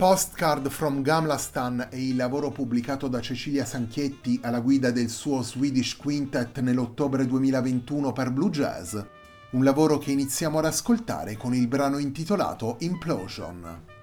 Postcard from Gamlastan è il lavoro pubblicato da Cecilia Sanchietti alla guida del suo Swedish Quintet nell'ottobre 2021 per Blue Jazz, un lavoro che iniziamo ad ascoltare con il brano intitolato Implosion.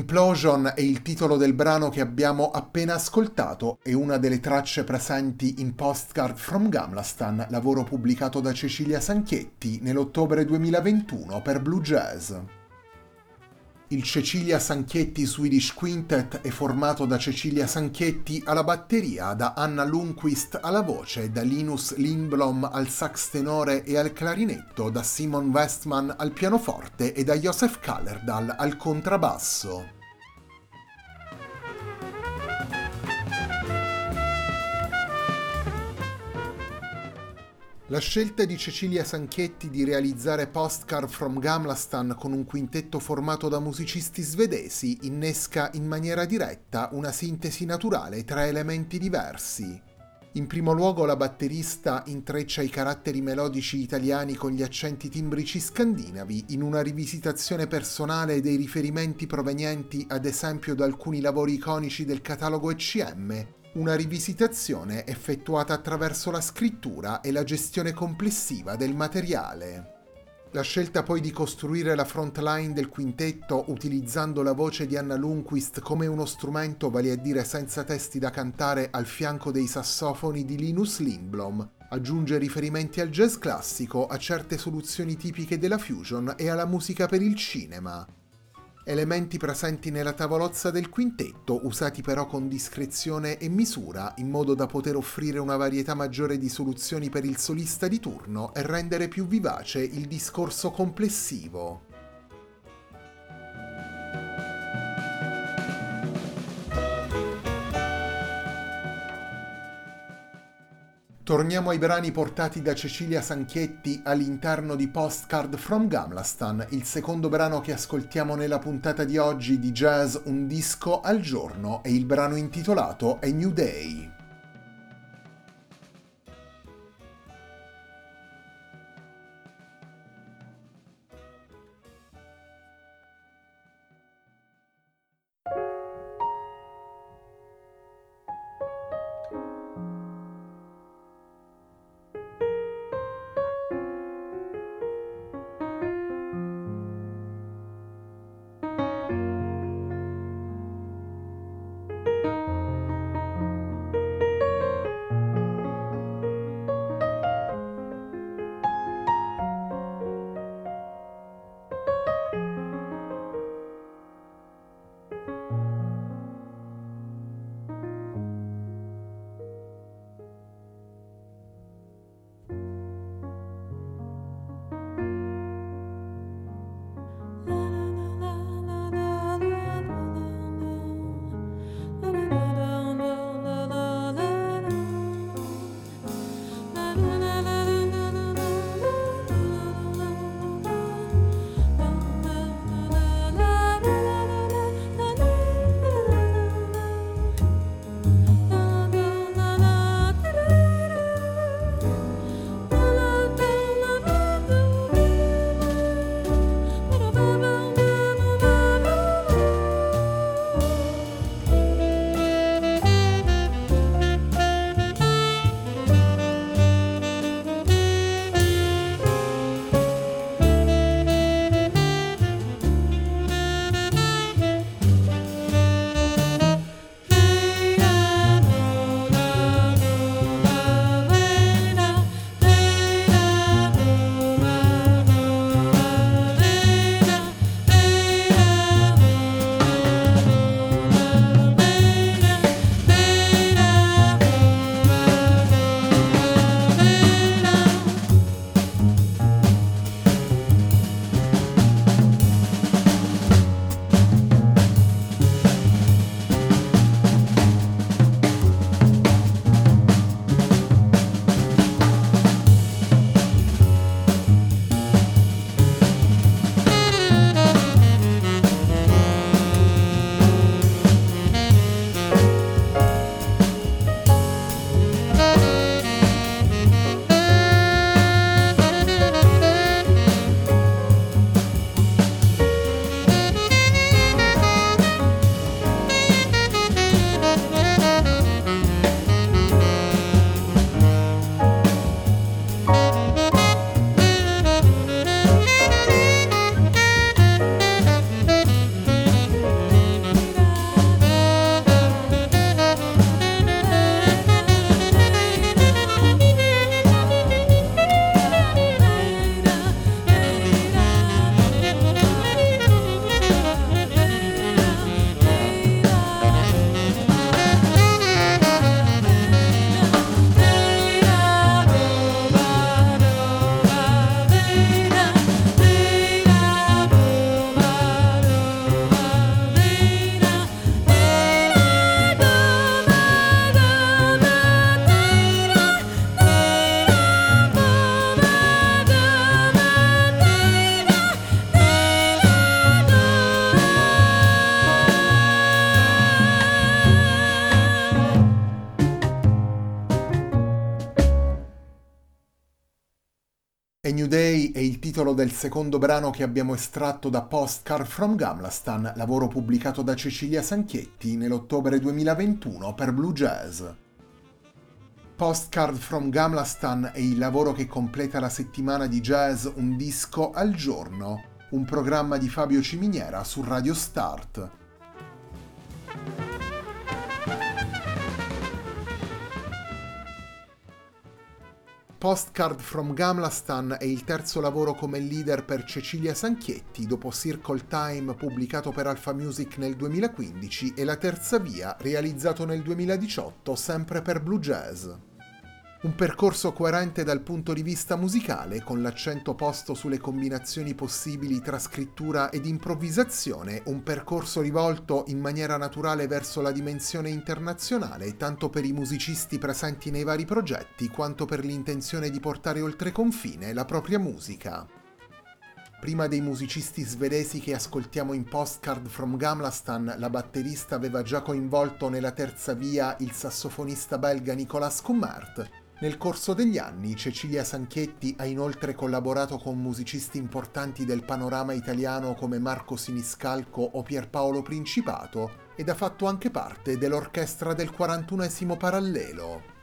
Implosion è il titolo del brano che abbiamo appena ascoltato e una delle tracce presenti in Postcard from Gamlastan, lavoro pubblicato da Cecilia Sanchietti nell'ottobre 2021 per Blue Jazz. Il Cecilia Sanchietti Swedish Quintet è formato da Cecilia Sanchietti alla batteria, da Anna Lundquist alla voce, da Linus Lindblom al sax tenore e al clarinetto, da Simon Westman al pianoforte e da Josef Kallerdal al contrabbasso. La scelta di Cecilia Sanchetti di realizzare Postcard from Gamlastan con un quintetto formato da musicisti svedesi innesca in maniera diretta una sintesi naturale tra elementi diversi. In primo luogo la batterista intreccia i caratteri melodici italiani con gli accenti timbrici scandinavi in una rivisitazione personale dei riferimenti provenienti ad esempio da alcuni lavori iconici del catalogo ECM una rivisitazione effettuata attraverso la scrittura e la gestione complessiva del materiale. La scelta poi di costruire la frontline del quintetto utilizzando la voce di Anna Lundquist come uno strumento, vale a dire senza testi da cantare, al fianco dei sassofoni di Linus Lindblom, aggiunge riferimenti al jazz classico, a certe soluzioni tipiche della fusion e alla musica per il cinema, elementi presenti nella tavolozza del quintetto, usati però con discrezione e misura, in modo da poter offrire una varietà maggiore di soluzioni per il solista di turno e rendere più vivace il discorso complessivo. Torniamo ai brani portati da Cecilia Sanchietti all'interno di Postcard from Gamlastan, il secondo brano che ascoltiamo nella puntata di oggi di Jazz Un disco al giorno e il brano intitolato A New Day. New Day è il titolo del secondo brano che abbiamo estratto da Postcard from Gamlastan, lavoro pubblicato da Cecilia Sanchietti nell'ottobre 2021 per Blue Jazz. Postcard from Gamlastan è il lavoro che completa la settimana di jazz Un disco al giorno, un programma di Fabio Ciminiera su Radio Start. Postcard from Gamlastan è il terzo lavoro come leader per Cecilia Sanchietti dopo Circle Time pubblicato per Alpha Music nel 2015 e La terza via realizzato nel 2018 sempre per Blue Jazz. Un percorso coerente dal punto di vista musicale, con l'accento posto sulle combinazioni possibili tra scrittura ed improvvisazione, un percorso rivolto in maniera naturale verso la dimensione internazionale, tanto per i musicisti presenti nei vari progetti, quanto per l'intenzione di portare oltre confine la propria musica. Prima dei musicisti svedesi che ascoltiamo in Postcard from Gamlastan, la batterista aveva già coinvolto nella terza via il sassofonista belga Nicolas Kummert, nel corso degli anni Cecilia Sanchietti ha inoltre collaborato con musicisti importanti del panorama italiano come Marco Siniscalco o Pierpaolo Principato ed ha fatto anche parte dell'orchestra del 41 Parallelo.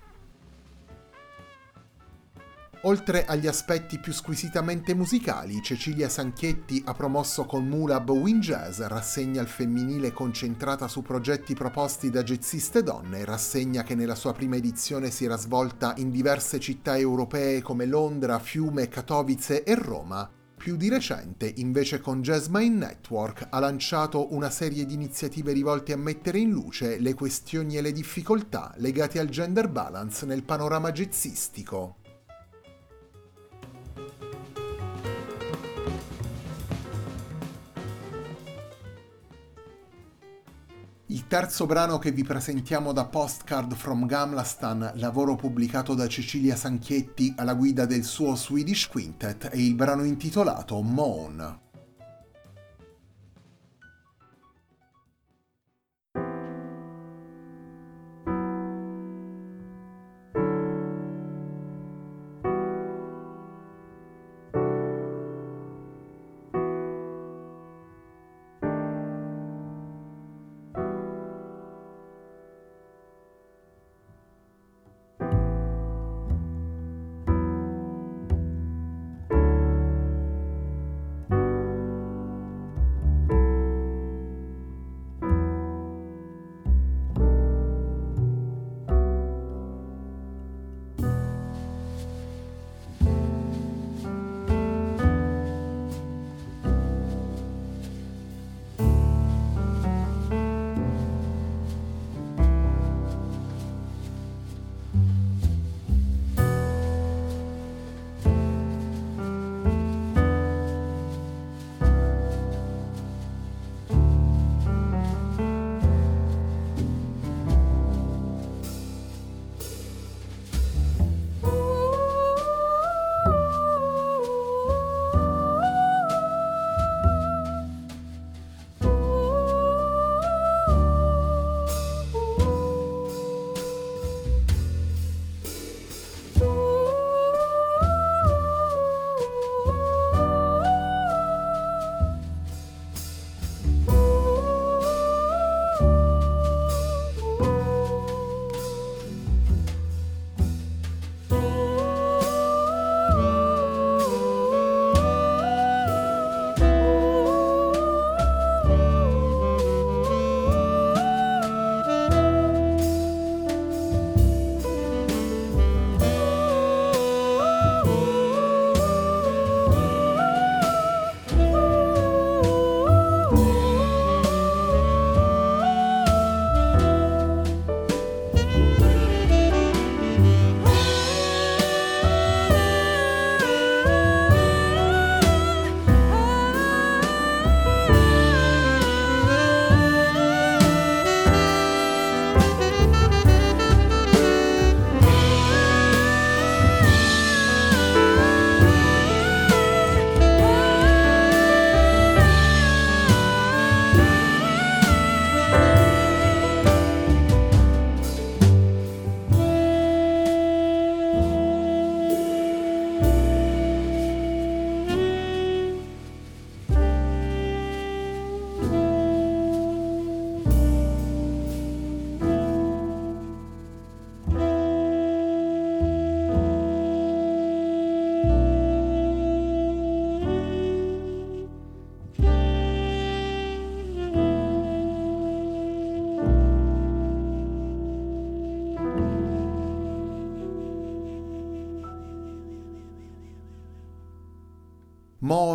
Oltre agli aspetti più squisitamente musicali, Cecilia Sanchietti ha promosso con Mulab Win Jazz, rassegna al femminile concentrata su progetti proposti da jazziste donne, rassegna che nella sua prima edizione si era svolta in diverse città europee come Londra, Fiume, Katowice e Roma. Più di recente, invece con Jasmine Network, ha lanciato una serie di iniziative rivolte a mettere in luce le questioni e le difficoltà legate al gender balance nel panorama jazzistico. Il terzo brano che vi presentiamo da Postcard from Gamlastan, lavoro pubblicato da Cecilia Sanchietti alla guida del suo Swedish Quintet, è il brano intitolato Moan.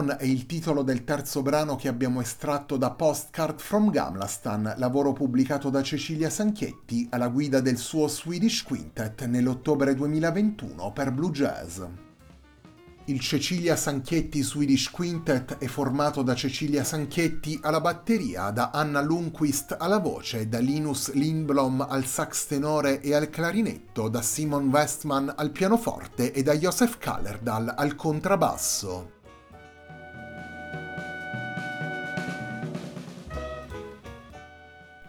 Moon è il titolo del terzo brano che abbiamo estratto da Postcard from Gamlastan, lavoro pubblicato da Cecilia Sanchietti alla guida del suo Swedish Quintet nell'ottobre 2021 per Blue Jazz. Il Cecilia Sanchietti Swedish Quintet è formato da Cecilia Sanchietti alla batteria, da Anna Lundquist alla voce, da Linus Lindblom al sax tenore e al clarinetto, da Simon Westman al pianoforte e da Josef Kallerdal al contrabbasso.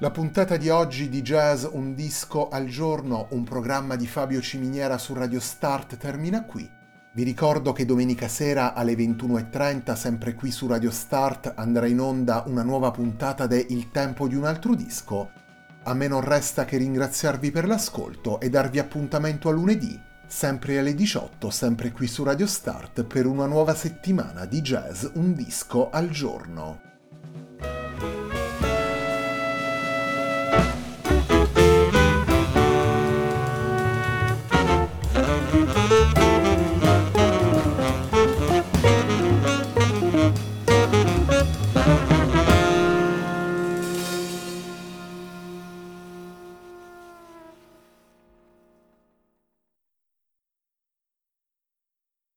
La puntata di oggi di Jazz Un disco al giorno, un programma di Fabio Ciminiera su Radio Start termina qui. Vi ricordo che domenica sera alle 21.30, sempre qui su Radio Start, andrà in onda una nuova puntata de Il tempo di un altro disco. A me non resta che ringraziarvi per l'ascolto e darvi appuntamento a lunedì, sempre alle 18, sempre qui su Radio Start, per una nuova settimana di jazz Un disco al giorno.